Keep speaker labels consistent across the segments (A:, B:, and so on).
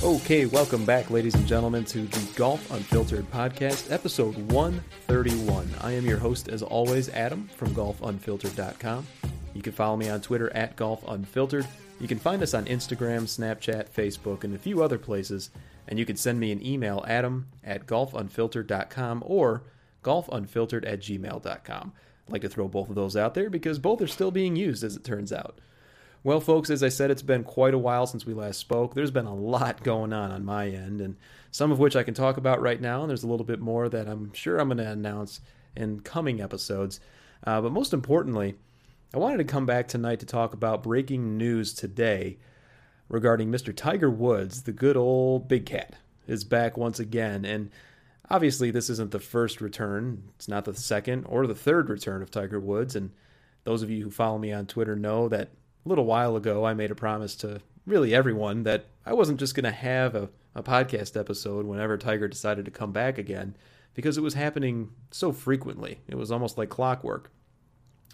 A: Okay, welcome back, ladies and gentlemen, to the Golf Unfiltered podcast, episode 131. I am your host, as always, Adam from golfunfiltered.com. You can follow me on Twitter at golfunfiltered. You can find us on Instagram, Snapchat, Facebook, and a few other places. And you can send me an email, adam at golfunfiltered.com or golfunfiltered at gmail.com. I'd like to throw both of those out there because both are still being used, as it turns out. Well, folks, as I said, it's been quite a while since we last spoke. There's been a lot going on on my end, and some of which I can talk about right now, and there's a little bit more that I'm sure I'm going to announce in coming episodes. Uh, but most importantly, I wanted to come back tonight to talk about breaking news today regarding Mr. Tiger Woods, the good old big cat, is back once again. And obviously, this isn't the first return, it's not the second or the third return of Tiger Woods. And those of you who follow me on Twitter know that a little while ago, I made a promise to really everyone that I wasn't just going to have a, a podcast episode whenever Tiger decided to come back again, because it was happening so frequently. It was almost like clockwork.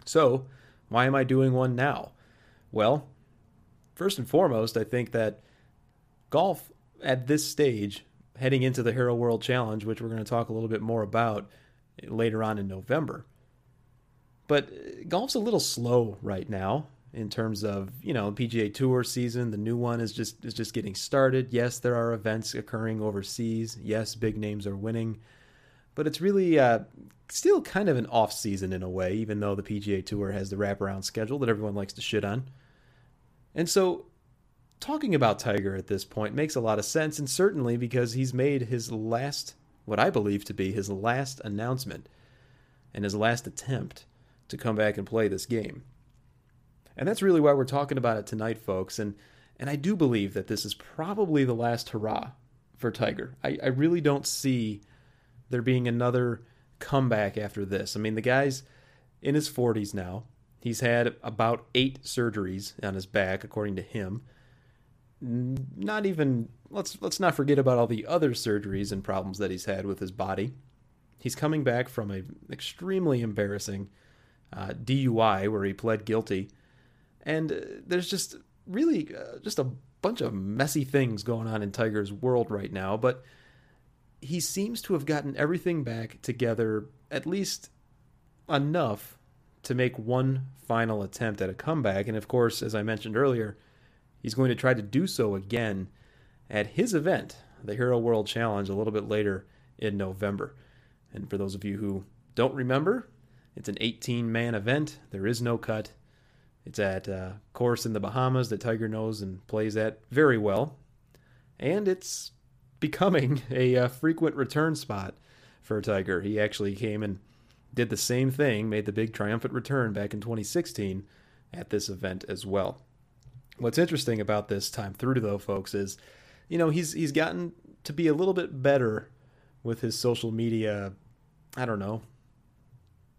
A: So, why am I doing one now? Well, first and foremost, I think that golf at this stage, heading into the Hero World Challenge, which we're going to talk a little bit more about later on in November. But uh, golf's a little slow right now in terms of you know PGA Tour season. The new one is just is just getting started. Yes, there are events occurring overseas. Yes, big names are winning, but it's really uh, still kind of an off season in a way. Even though the PGA Tour has the wraparound schedule that everyone likes to shit on, and so talking about Tiger at this point makes a lot of sense, and certainly because he's made his last, what I believe to be his last announcement, and his last attempt to come back and play this game. And that's really why we're talking about it tonight, folks. And and I do believe that this is probably the last hurrah for Tiger. I, I really don't see there being another comeback after this. I mean, the guy's in his 40s now. He's had about eight surgeries on his back, according to him. Not even let's let's not forget about all the other surgeries and problems that he's had with his body. He's coming back from an extremely embarrassing uh, DUI where he pled guilty and uh, there's just really uh, just a bunch of messy things going on in Tiger's world right now, but he seems to have gotten everything back together at least enough to make one final attempt at a comeback. And of course, as I mentioned earlier, he's going to try to do so again at his event, the Hero World Challenge, a little bit later in November. And for those of you who don't remember, it's an 18 man event. There is no cut. It's at a course in the Bahamas that Tiger knows and plays at very well. And it's becoming a, a uh, frequent return spot for Tiger. He actually came and did the same thing, made the big triumphant return back in 2016 at this event as well. What's interesting about this time through, though, folks, is you know he's he's gotten to be a little bit better with his social media. I don't know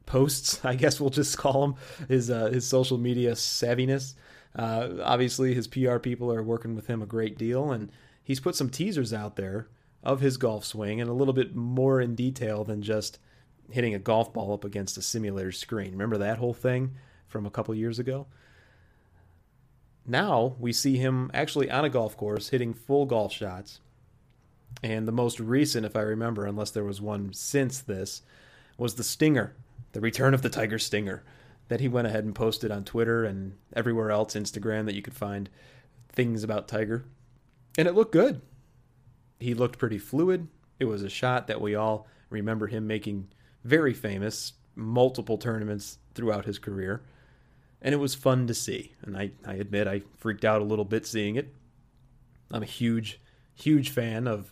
A: posts, I guess we'll just call him his uh, his social media savviness. Uh, obviously, his PR people are working with him a great deal, and he's put some teasers out there of his golf swing and a little bit more in detail than just hitting a golf ball up against a simulator screen. Remember that whole thing from a couple years ago? Now we see him actually on a golf course hitting full golf shots. And the most recent, if I remember, unless there was one since this, was the Stinger the return of the Tiger Stinger that he went ahead and posted on Twitter and everywhere else, Instagram, that you could find things about Tiger. And it looked good. He looked pretty fluid. It was a shot that we all remember him making very famous, multiple tournaments throughout his career. And it was fun to see. And I, I admit I freaked out a little bit seeing it. I'm a huge, huge fan of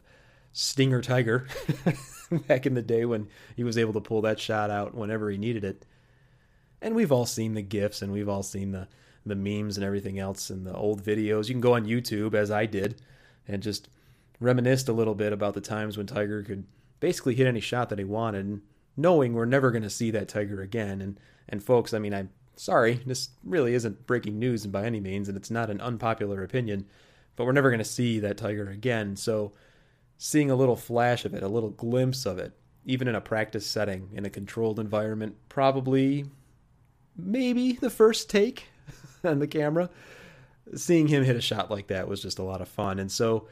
A: Stinger Tiger. back in the day when he was able to pull that shot out whenever he needed it. And we've all seen the gifs and we've all seen the the memes and everything else and the old videos. You can go on YouTube as I did and just reminisced a little bit about the times when Tiger could basically hit any shot that he wanted, knowing we're never going to see that Tiger again. And and folks, I mean, I'm sorry, this really isn't breaking news by any means, and it's not an unpopular opinion, but we're never going to see that Tiger again. So seeing a little flash of it, a little glimpse of it, even in a practice setting in a controlled environment, probably maybe the first take on the camera. Seeing him hit a shot like that was just a lot of fun. And so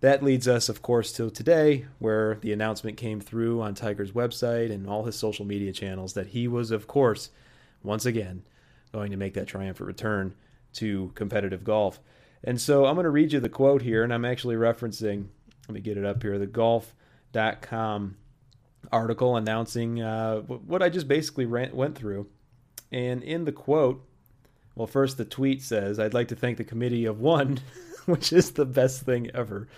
A: that leads us, of course, to today, where the announcement came through on Tiger's website and all his social media channels that he was, of course, once again, going to make that triumphant return to competitive golf. And so I'm going to read you the quote here, and I'm actually referencing, let me get it up here, the golf.com article announcing uh, what I just basically ran, went through. And in the quote, well, first the tweet says, I'd like to thank the committee of one, which is the best thing ever.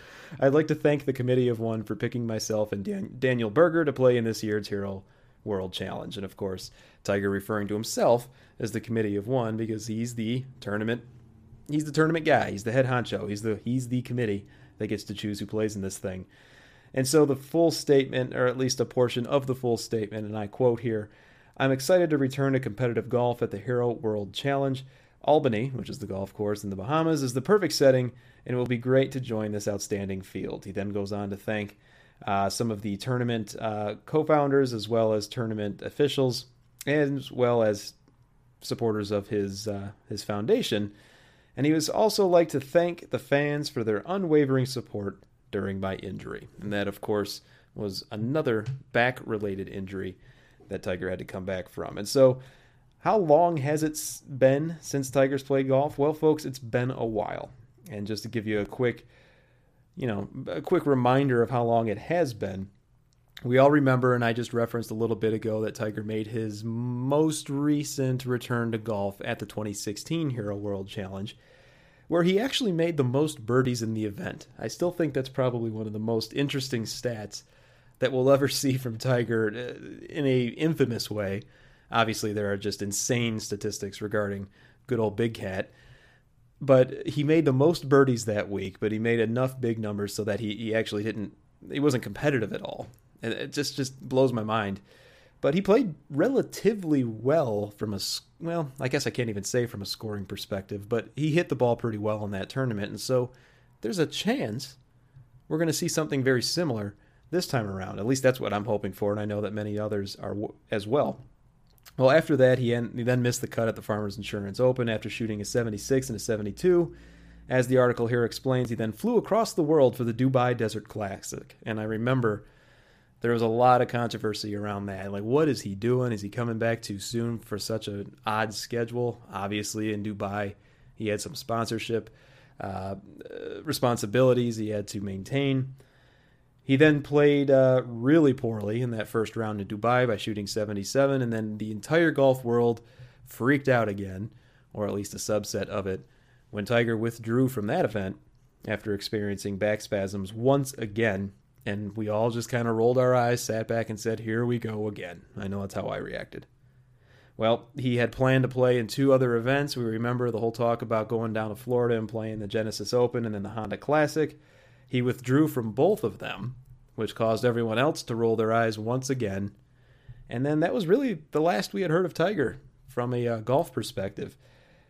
A: I'd like to thank the committee of one for picking myself and Dan- Daniel Berger to play in this year's Hero World Challenge. And of course, Tiger referring to himself as the committee of one because he's the tournament he's the tournament guy. He's the head honcho. He's the he's the committee that gets to choose who plays in this thing. And so the full statement, or at least a portion of the full statement, and I quote here I'm excited to return to competitive golf at the Hero World Challenge. Albany, which is the golf course in the Bahamas, is the perfect setting, and it will be great to join this outstanding field. He then goes on to thank uh, some of the tournament uh, co founders, as well as tournament officials, as well as supporters of his, uh, his foundation. And he was also like to thank the fans for their unwavering support during my injury. And that, of course, was another back related injury that Tiger had to come back from. And so, how long has it been since Tiger's played golf? Well, folks, it's been a while. And just to give you a quick, you know, a quick reminder of how long it has been, we all remember, and I just referenced a little bit ago, that Tiger made his most recent return to golf at the 2016 Hero World Challenge, where he actually made the most birdies in the event. I still think that's probably one of the most interesting stats that we'll ever see from Tiger uh, in a infamous way. Obviously, there are just insane statistics regarding good old Big Cat. But he made the most birdies that week, but he made enough big numbers so that he, he actually didn't he wasn't competitive at all. And it just just blows my mind. But he played relatively well from a well, I guess I can't even say from a scoring perspective, but he hit the ball pretty well in that tournament, and so there's a chance we're going to see something very similar this time around. At least that's what I'm hoping for, and I know that many others are as well. Well, after that, he, he then missed the cut at the Farmers Insurance Open after shooting a 76 and a 72. As the article here explains, he then flew across the world for the Dubai Desert Classic. And I remember there was a lot of controversy around that. Like, what is he doing? Is he coming back too soon for such an odd schedule? Obviously, in Dubai, he had some sponsorship uh, responsibilities he had to maintain. He then played uh, really poorly in that first round in Dubai by shooting 77, and then the entire golf world freaked out again, or at least a subset of it, when Tiger withdrew from that event after experiencing back spasms once again. And we all just kind of rolled our eyes, sat back, and said, Here we go again. I know that's how I reacted. Well, he had planned to play in two other events. We remember the whole talk about going down to Florida and playing the Genesis Open and then the Honda Classic. He withdrew from both of them, which caused everyone else to roll their eyes once again. And then that was really the last we had heard of Tiger from a uh, golf perspective.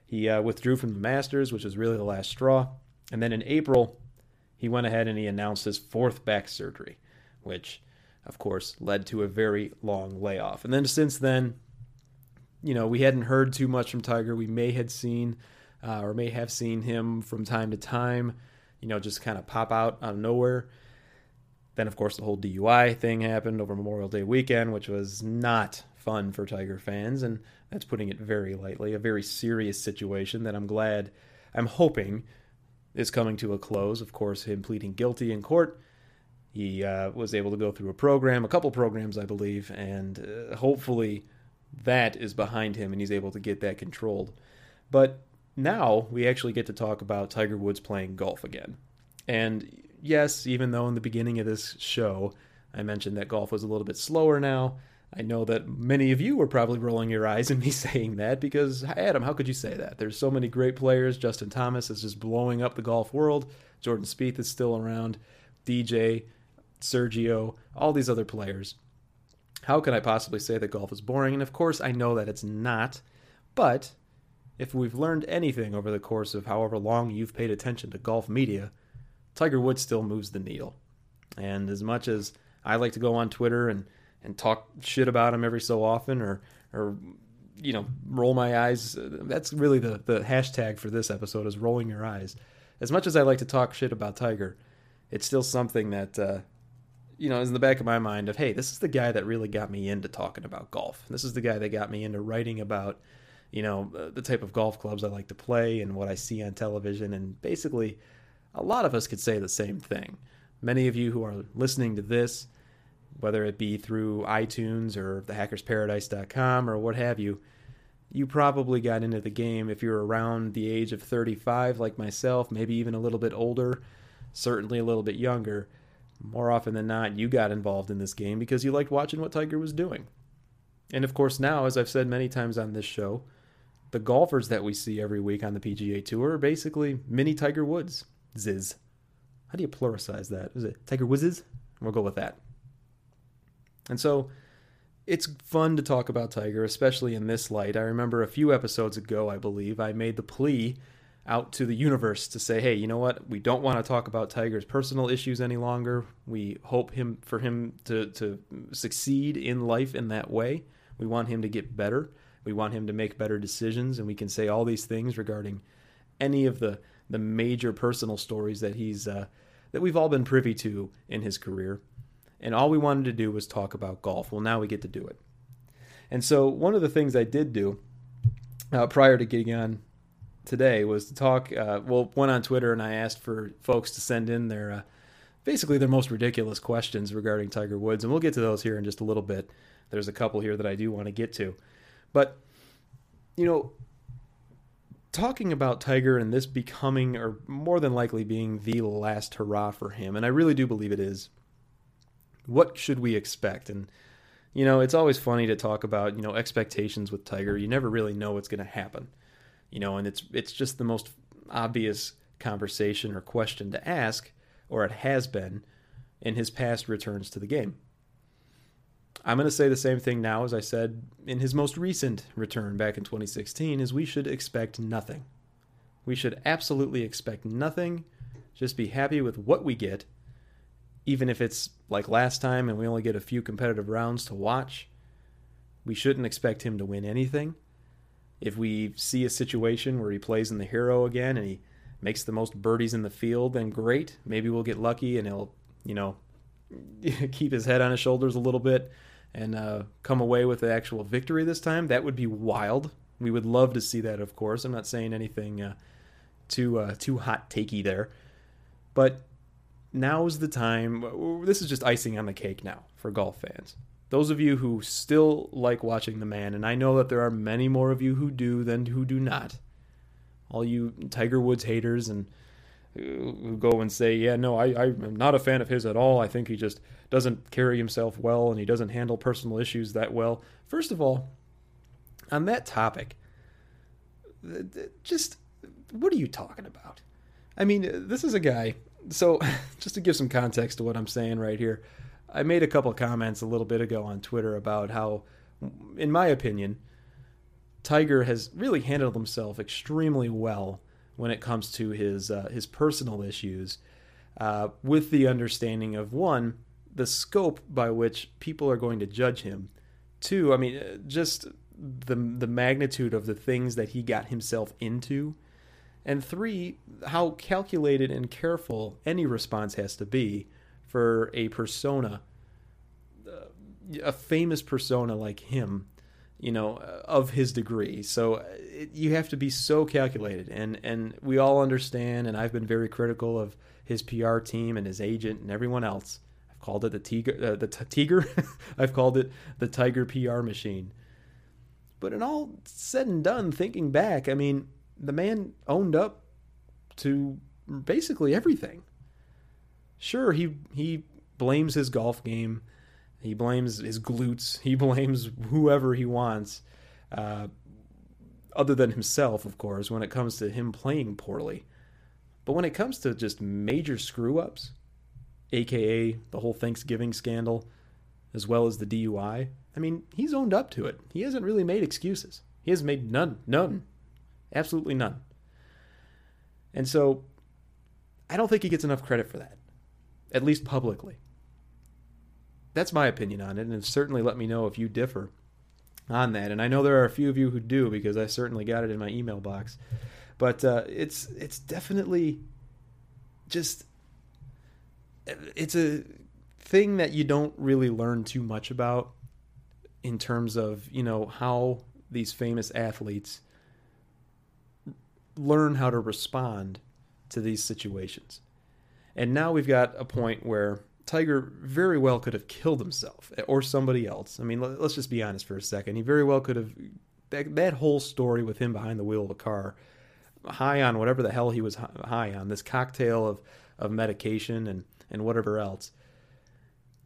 A: He uh, withdrew from the Masters, which was really the last straw. And then in April, he went ahead and he announced his fourth back surgery, which, of course, led to a very long layoff. And then since then, you know, we hadn't heard too much from Tiger. We may had seen uh, or may have seen him from time to time you know, just kind of pop out out of nowhere. Then, of course, the whole DUI thing happened over Memorial Day weekend, which was not fun for Tiger fans, and that's putting it very lightly. A very serious situation that I'm glad, I'm hoping, is coming to a close. Of course, him pleading guilty in court. He uh, was able to go through a program, a couple programs, I believe, and uh, hopefully that is behind him and he's able to get that controlled. But now we actually get to talk about Tiger Woods playing golf again. And yes, even though in the beginning of this show I mentioned that golf was a little bit slower now, I know that many of you were probably rolling your eyes at me saying that because, Adam, how could you say that? There's so many great players. Justin Thomas is just blowing up the golf world. Jordan Spieth is still around. DJ, Sergio, all these other players. How can I possibly say that golf is boring? And of course, I know that it's not. But if we've learned anything over the course of however long you've paid attention to golf media, Tiger Woods still moves the needle. And as much as I like to go on Twitter and, and talk shit about him every so often or, or you know, roll my eyes, that's really the, the hashtag for this episode is rolling your eyes. As much as I like to talk shit about Tiger, it's still something that, uh, you know, is in the back of my mind of, hey, this is the guy that really got me into talking about golf. This is the guy that got me into writing about, you know, uh, the type of golf clubs I like to play and what I see on television. And basically, a lot of us could say the same thing. Many of you who are listening to this, whether it be through iTunes or thehackersparadise.com or what have you, you probably got into the game if you're around the age of 35 like myself, maybe even a little bit older, certainly a little bit younger. More often than not, you got involved in this game because you liked watching what Tiger was doing. And of course, now, as I've said many times on this show, the golfers that we see every week on the PGA Tour are basically mini Tiger Woods. Ziz. How do you pluralize that? Is it Tiger Woods? We'll go with that. And so it's fun to talk about Tiger, especially in this light. I remember a few episodes ago, I believe, I made the plea out to the universe to say, hey, you know what? We don't want to talk about Tiger's personal issues any longer. We hope him for him to, to succeed in life in that way. We want him to get better. We want him to make better decisions, and we can say all these things regarding any of the the major personal stories that he's uh, that we've all been privy to in his career. And all we wanted to do was talk about golf. Well, now we get to do it. And so one of the things I did do uh, prior to getting on today was to talk. Uh, well, went on Twitter and I asked for folks to send in their uh, basically their most ridiculous questions regarding Tiger Woods, and we'll get to those here in just a little bit. There's a couple here that I do want to get to, but you know, talking about Tiger and this becoming, or more than likely being, the last hurrah for him, and I really do believe it is. What should we expect? And you know, it's always funny to talk about you know expectations with Tiger. You never really know what's going to happen you know, and it's it's just the most obvious conversation or question to ask, or it has been in his past returns to the game. I'm going to say the same thing now as I said in his most recent return back in 2016 is we should expect nothing. We should absolutely expect nothing. Just be happy with what we get even if it's like last time and we only get a few competitive rounds to watch. We shouldn't expect him to win anything. If we see a situation where he plays in the hero again and he makes the most birdies in the field, then great. Maybe we'll get lucky and he'll, you know, keep his head on his shoulders a little bit and uh, come away with the actual victory this time. That would be wild. We would love to see that, of course. I'm not saying anything uh, too uh, too hot takey there, but now is the time. This is just icing on the cake now for golf fans those of you who still like watching the man, and I know that there are many more of you who do than who do not. All you Tiger Woods haters and uh, who go and say, "Yeah, no, I, I'm not a fan of his at all. I think he just doesn't carry himself well, and he doesn't handle personal issues that well." First of all, on that topic, just what are you talking about? I mean, this is a guy. So, just to give some context to what I'm saying right here, I made a couple comments a little bit ago on Twitter about how, in my opinion, Tiger has really handled himself extremely well when it comes to his uh, his personal issues, uh, with the understanding of one, the scope by which people are going to judge him. Two, I mean, uh, just the the magnitude of the things that he got himself into, and three, how calculated and careful any response has to be for a persona, a famous persona like him, you know, of his degree. So it, you have to be so calculated, and and we all understand. And I've been very critical of his PR team and his agent and everyone else. I've called it the tiger, uh, the t- tiger. I've called it the tiger PR machine. But in all said and done, thinking back, I mean, the man owned up to basically everything sure he he blames his golf game He blames his glutes. He blames whoever he wants, uh, other than himself, of course, when it comes to him playing poorly. But when it comes to just major screw ups, aka the whole Thanksgiving scandal, as well as the DUI, I mean, he's owned up to it. He hasn't really made excuses. He has made none. None. Absolutely none. And so I don't think he gets enough credit for that, at least publicly. That's my opinion on it, and certainly let me know if you differ on that. And I know there are a few of you who do because I certainly got it in my email box. But uh, it's it's definitely just it's a thing that you don't really learn too much about in terms of you know how these famous athletes learn how to respond to these situations. And now we've got a point where Tiger very well could have killed himself or somebody else. I mean, let's just be honest for a second. He very well could have that, that whole story with him behind the wheel of a car, high on whatever the hell he was high on, this cocktail of of medication and and whatever else.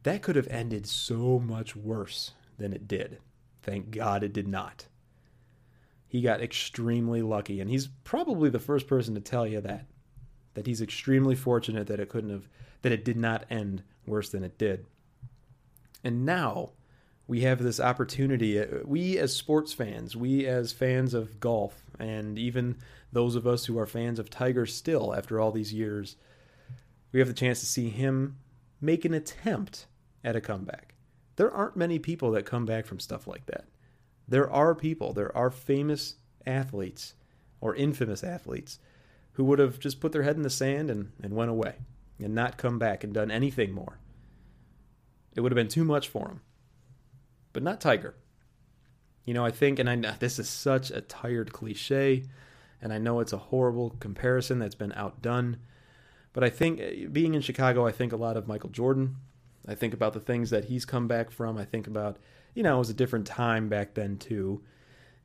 A: That could have ended so much worse than it did. Thank God it did not. He got extremely lucky, and he's probably the first person to tell you that that he's extremely fortunate that it couldn't have that it did not end worse than it did. And now we have this opportunity. Uh, we as sports fans, we as fans of golf, and even those of us who are fans of Tiger still after all these years, we have the chance to see him make an attempt at a comeback. There aren't many people that come back from stuff like that. There are people, there are famous athletes or infamous athletes who would have just put their head in the sand and, and went away and not come back and done anything more. It would have been too much for him. But not Tiger. You know, I think, and I this is such a tired cliche, and I know it's a horrible comparison that's been outdone. But I think, eh, being in Chicago, I think a lot of Michael Jordan. I think about the things that he's come back from. I think about, you know, it was a different time back then, too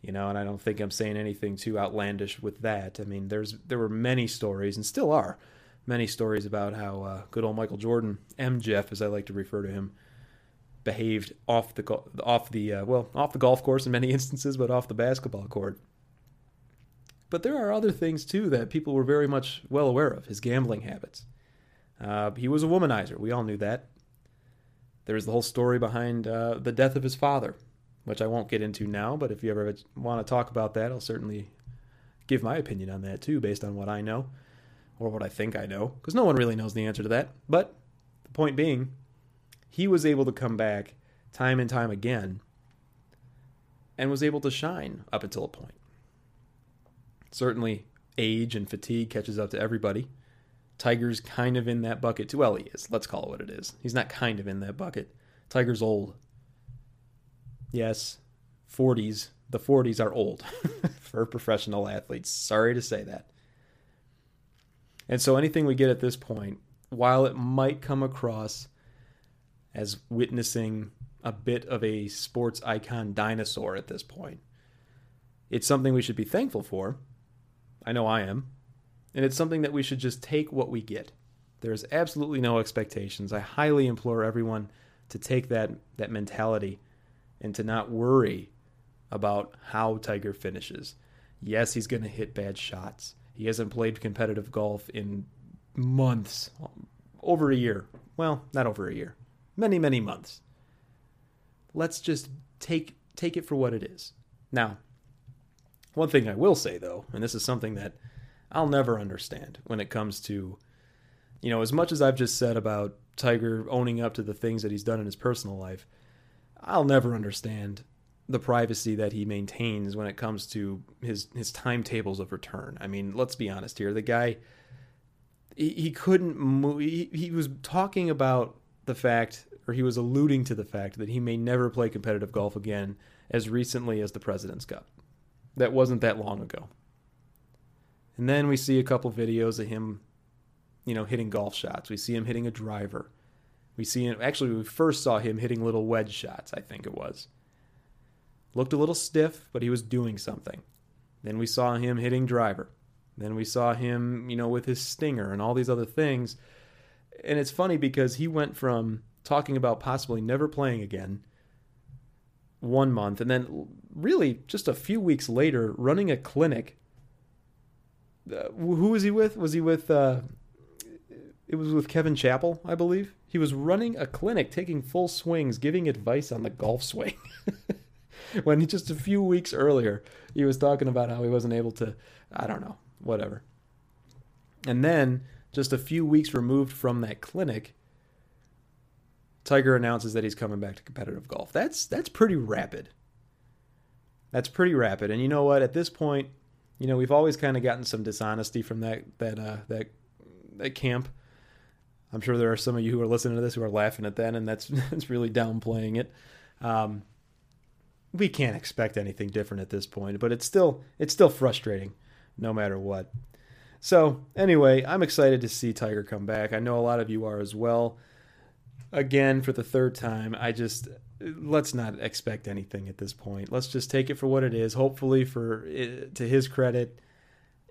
A: you know, and I don't think I'm saying anything too outlandish with that. I mean, there's there were many stories and still are many stories about how uh, good old Michael Jordan, M. Jeff, as I like to refer to him, behaved off the off the uh, well off the golf course in many instances, but off the basketball court. But there are other things too that people were very much well aware of. His gambling habits. Uh, he was a womanizer. We all knew that. There's the whole story behind uh, the death of his father, which I won't get into now, but if you ever want to talk about that, I'll certainly give my opinion on that too, based on what I know or what I think I know, because no one really knows the answer to that. But the point being, he was able to come back time and time again and was able to shine up until a point. Certainly, age and fatigue catches up to everybody. Tiger's kind of in that bucket too. Well, he is. Let's call it what it is. He's not kind of in that bucket. Tiger's old. Yes, 40s. The 40s are old for professional athletes. Sorry to say that. And so anything we get at this point, while it might come across as witnessing a bit of a sports icon dinosaur at this point, it's something we should be thankful for. I know I am. And it's something that we should just take what we get. There's absolutely no expectations. I highly implore everyone to take that that mentality and to not worry about how Tiger finishes. Yes, he's going to hit bad shots. He hasn't played competitive golf in months, over a year. Well, not over a year. Many, many months. Let's just take take it for what it is. Now, one thing I will say though, and this is something that I'll never understand when it comes to you know, as much as I've just said about Tiger owning up to the things that he's done in his personal life, I'll never understand the privacy that he maintains when it comes to his his timetables of return. I mean, let's be honest here. The guy he, he couldn't move. He, he was talking about the fact or he was alluding to the fact that he may never play competitive golf again as recently as the President's Cup. That wasn't that long ago. And then we see a couple videos of him, you know, hitting golf shots. We see him hitting a driver. We see him actually we first saw him hitting little wedge shots, I think it was. Looked a little stiff, but he was doing something. Then we saw him hitting driver. Then we saw him, you know, with his stinger and all these other things. And it's funny because he went from talking about possibly never playing again. One month, and then really just a few weeks later, running a clinic. Uh, who was he with? Was he with? Uh, it was with Kevin Chappell, I believe. He was running a clinic, taking full swings, giving advice on the golf swing. when he, just a few weeks earlier, he was talking about how he wasn't able to, I don't know, whatever. And then, just a few weeks removed from that clinic, Tiger announces that he's coming back to competitive golf. That's that's pretty rapid. That's pretty rapid. And you know what? At this point, you know we've always kind of gotten some dishonesty from that that uh, that that camp. I'm sure there are some of you who are listening to this who are laughing at that, and that's that's really downplaying it. Um, we can't expect anything different at this point, but it's still it's still frustrating, no matter what. So anyway, I'm excited to see Tiger come back. I know a lot of you are as well. Again, for the third time, I just let's not expect anything at this point. Let's just take it for what it is. Hopefully, for eh, to his credit,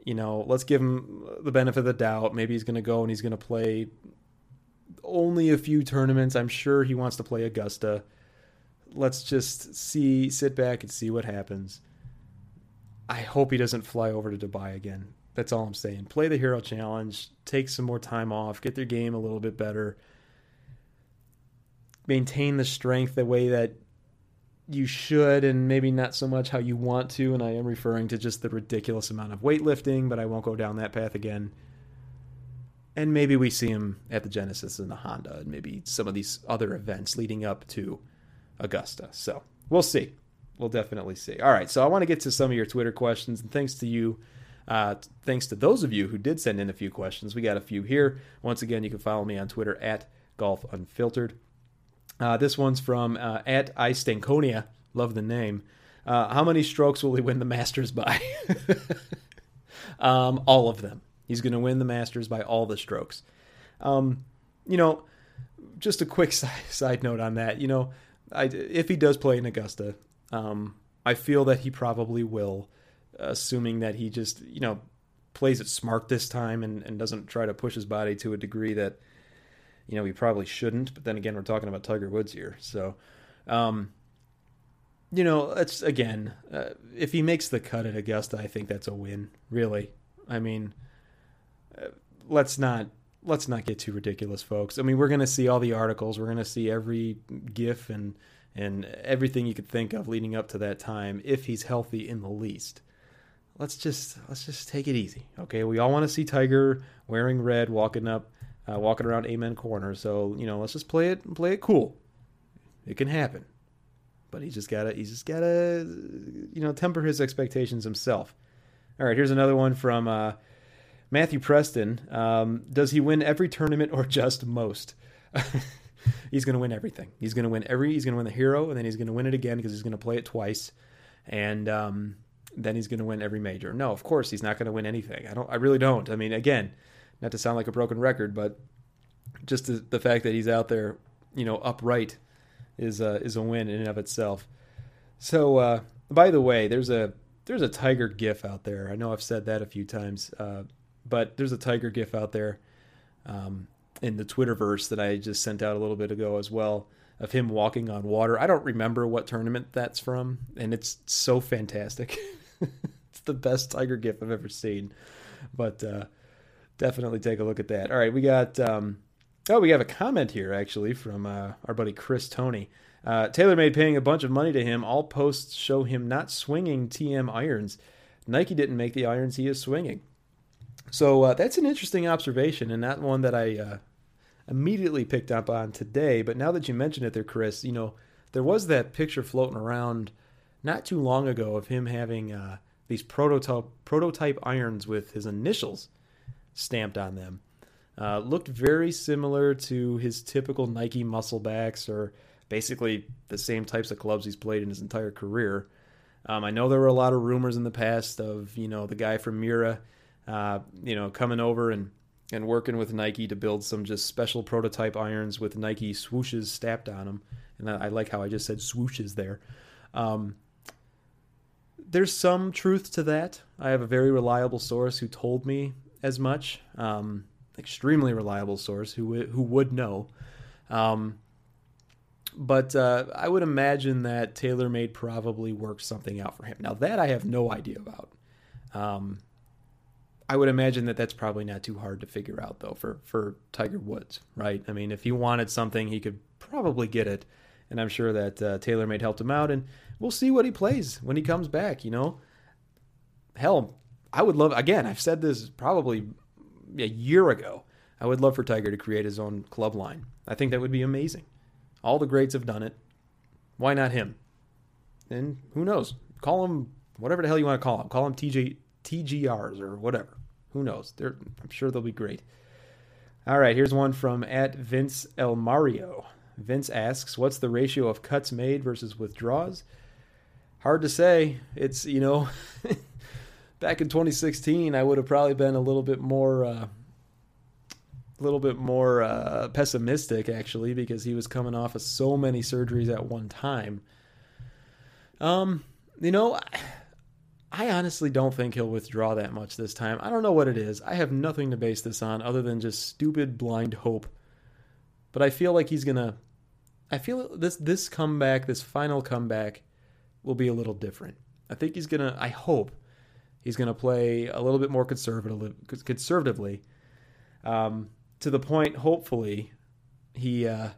A: you know, let's give him the benefit of the doubt. Maybe he's going to go and he's going to play only a few tournaments. I'm sure he wants to play Augusta. Let's just see, sit back and see what happens. I hope he doesn't fly over to Dubai again. That's all I'm saying. Play the Hero Challenge, take some more time off, get their game a little bit better, maintain the strength the way that you should, and maybe not so much how you want to. And I am referring to just the ridiculous amount of weightlifting, but I won't go down that path again and maybe we see him at the Genesis and the Honda, and maybe some of these other events leading up to Augusta. So we'll see. We'll definitely see. All right, so I want to get to some of your Twitter questions, and thanks to you, uh, thanks to those of you who did send in a few questions. We got a few here. Once again, you can follow me on Twitter at Golf Unfiltered. Uh, this one's from uh, at Istanconia. Love the name. Uh, how many strokes will he win the Masters by? um, all of them. He's going to win the Masters by all the strokes. Um, you know, just a quick side, note on that. You know, I, if he does play in Augusta, um, I feel that he probably will, assuming that he just, you know, plays it smart this time and, and doesn't try to push his body to a degree that, you know, we probably shouldn't. But then again, we're talking about Tiger Woods here. So, um, you know, that's again, uh, if he makes the cut at Augusta, I think that's a win, really. I mean, let's not let's not get too ridiculous, folks. I mean, we're going to see all the articles, we're going to see every GIF and and everything you could think of leading up to that time if he's healthy in the least. Let's just let's just take it easy, okay? We all want to see Tiger wearing red, walking up, uh, walking around Amen Corner. So you know, let's just play it and play it cool. It can happen, but he's just gotta he's just gotta you know temper his expectations himself. All right, here's another one from. Uh, Matthew Preston, um, does he win every tournament or just most? he's going to win everything. He's going to win every. He's going to win the hero, and then he's going to win it again because he's going to play it twice, and um, then he's going to win every major. No, of course he's not going to win anything. I don't. I really don't. I mean, again, not to sound like a broken record, but just the, the fact that he's out there, you know, upright, is uh, is a win in and of itself. So, uh, by the way, there's a there's a tiger gif out there. I know I've said that a few times. Uh, but there's a tiger gif out there um, in the Twitterverse that I just sent out a little bit ago as well of him walking on water. I don't remember what tournament that's from, and it's so fantastic. it's the best tiger gif I've ever seen. But uh, definitely take a look at that. All right, we got. Um, oh, we have a comment here actually from uh, our buddy Chris Tony. Uh, TaylorMade paying a bunch of money to him. All posts show him not swinging TM irons. Nike didn't make the irons he is swinging. So uh, that's an interesting observation, and not one that I uh, immediately picked up on today. But now that you mention it, there, Chris, you know, there was that picture floating around not too long ago of him having uh, these prototype prototype irons with his initials stamped on them. Uh, looked very similar to his typical Nike musclebacks, or basically the same types of clubs he's played in his entire career. Um, I know there were a lot of rumors in the past of you know the guy from Miura, uh, you know, coming over and and working with Nike to build some just special prototype irons with Nike swooshes stamped on them. And I, I like how I just said swooshes there. Um, there's some truth to that. I have a very reliable source who told me as much. Um, extremely reliable source who who would know. Um, but uh, I would imagine that TaylorMade probably worked something out for him. Now that I have no idea about. Um, I would imagine that that's probably not too hard to figure out though for for Tiger Woods, right? I mean, if he wanted something, he could probably get it, and I'm sure that uh, TaylorMade helped him out, and we'll see what he plays when he comes back. You know, hell, I would love again. I've said this probably a year ago. I would love for Tiger to create his own club line. I think that would be amazing. All the greats have done it. Why not him? And who knows? Call him whatever the hell you want to call him. Call him TJ TGRs or whatever. Who knows? They're, I'm sure they'll be great. All right, here's one from at Vince El Mario. Vince asks, "What's the ratio of cuts made versus withdraws?" Hard to say. It's you know, back in 2016, I would have probably been a little bit more, uh, a little bit more uh, pessimistic actually, because he was coming off of so many surgeries at one time. Um, you know. I, honestly don't think he'll withdraw that much this time. I don't know what it is. I have nothing to base this on other than just stupid blind hope. But I feel like he's gonna. I feel this this comeback, this final comeback, will be a little different. I think he's gonna. I hope he's gonna play a little bit more conservatively. Conservatively, um, to the point, hopefully, he uh,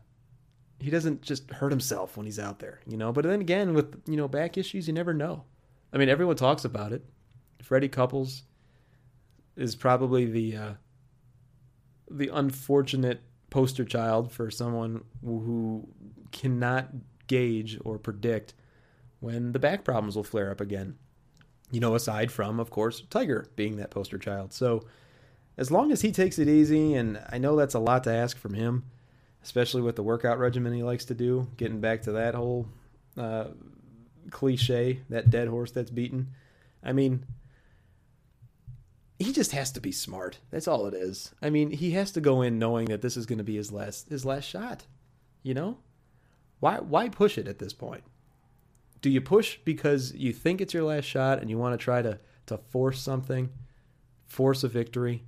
A: he doesn't just hurt himself when he's out there, you know. But then again, with you know back issues, you never know. I mean, everyone talks about it. Freddie Couples is probably the uh, the unfortunate poster child for someone who cannot gauge or predict when the back problems will flare up again. You know, aside from, of course, Tiger being that poster child. So, as long as he takes it easy, and I know that's a lot to ask from him, especially with the workout regimen he likes to do, getting back to that whole uh, cliche, that dead horse that's beaten. I mean, he just has to be smart. That's all it is. I mean, he has to go in knowing that this is going to be his last his last shot. You know? Why why push it at this point? Do you push because you think it's your last shot and you want to try to to force something, force a victory?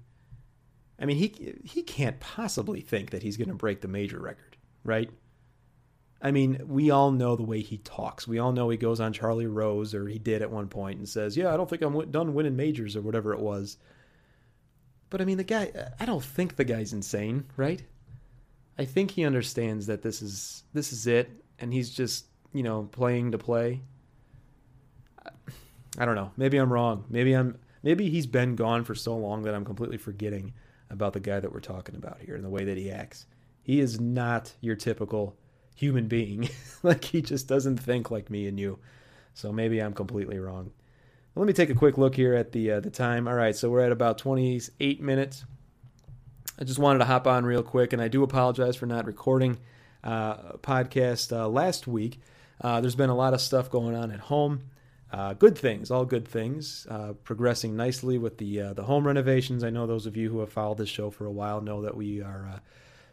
A: I mean, he he can't possibly think that he's going to break the major record, right? I mean, we all know the way he talks. We all know he goes on Charlie Rose, or he did at one point, and says, "Yeah, I don't think I'm done winning majors or whatever it was." But I mean, the guy. I don't think the guy's insane, right? I think he understands that this is this is it, and he's just you know playing to play. I don't know. Maybe I'm wrong. Maybe I'm. Maybe he's been gone for so long that I'm completely forgetting about the guy that we're talking about here and the way that he acts. He is not your typical human being. like he just doesn't think like me and you. So maybe I'm completely wrong. Let me take a quick look here at the uh, the time. All right, so we're at about 28 minutes. I just wanted to hop on real quick, and I do apologize for not recording uh, podcast uh, last week. Uh, there's been a lot of stuff going on at home. Uh, good things, all good things, uh, progressing nicely with the the home renovations. I know those of you who have followed this show for a while know that we are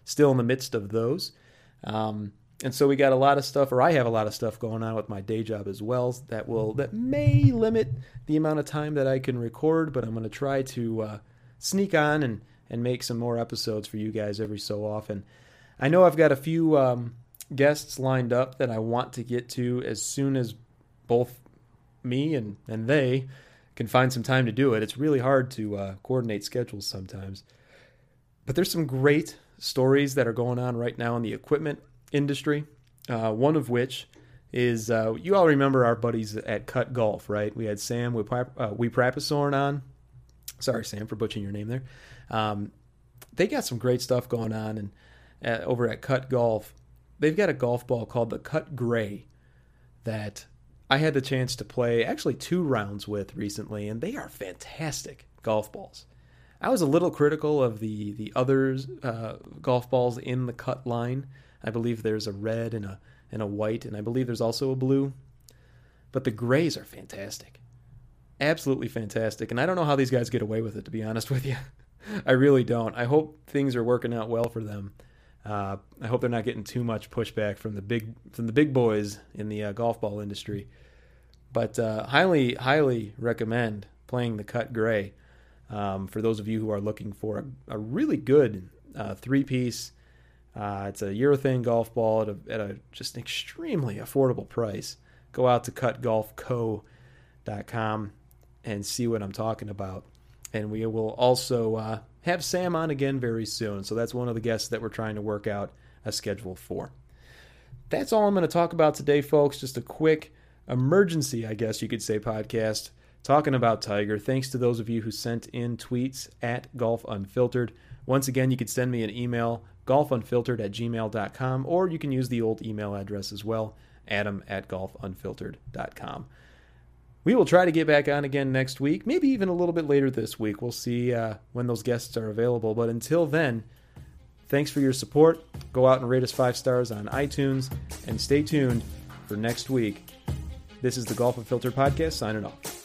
A: still in the midst of those. Um, and so we got a lot of stuff or i have a lot of stuff going on with my day job as well that will that may limit the amount of time that i can record but i'm going to try to uh, sneak on and and make some more episodes for you guys every so often i know i've got a few um, guests lined up that i want to get to as soon as both me and and they can find some time to do it it's really hard to uh, coordinate schedules sometimes but there's some great stories that are going on right now in the equipment industry. Uh, one of which is uh, you all remember our buddies at Cut Golf, right? We had Sam we uh, on. Sorry, Sam, for butchering your name there. Um, they got some great stuff going on, and uh, over at Cut Golf, they've got a golf ball called the Cut Gray that I had the chance to play actually two rounds with recently, and they are fantastic golf balls. I was a little critical of the the others uh, golf balls in the cut line I believe there's a red and a and a white, and I believe there's also a blue. But the grays are fantastic. Absolutely fantastic. And I don't know how these guys get away with it, to be honest with you. I really don't. I hope things are working out well for them. Uh, I hope they're not getting too much pushback from the big from the big boys in the uh, golf ball industry. But uh, highly, highly recommend playing the cut gray um, for those of you who are looking for a, a really good uh, three piece Uh, it's a urethane golf ball at a, at a just extremely affordable price. Go out to cutgolfco.com and see what I'm talking about. And we will also uh, have Sam on again very soon. So that's one of the guests that we're trying to work out a schedule for. That's all I'm going to talk about today, folks. Just a quick emergency, I guess you could say, podcast talking about Tiger. Thanks to those of you who sent in tweets at Golf Unfiltered. Once again, you could send me an email, golfunfiltered at gmail.com, or you can use the old email address as well, adam at golfunfiltered.com. We will try to get back on again next week, maybe even a little bit later this week. We'll see uh, when those guests are available. But until then, thanks for your support. Go out and rate us five stars on iTunes, and stay tuned for next week. This is the Golf Unfiltered podcast signing off.